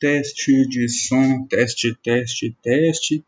Teste de som, teste, teste, teste, teste.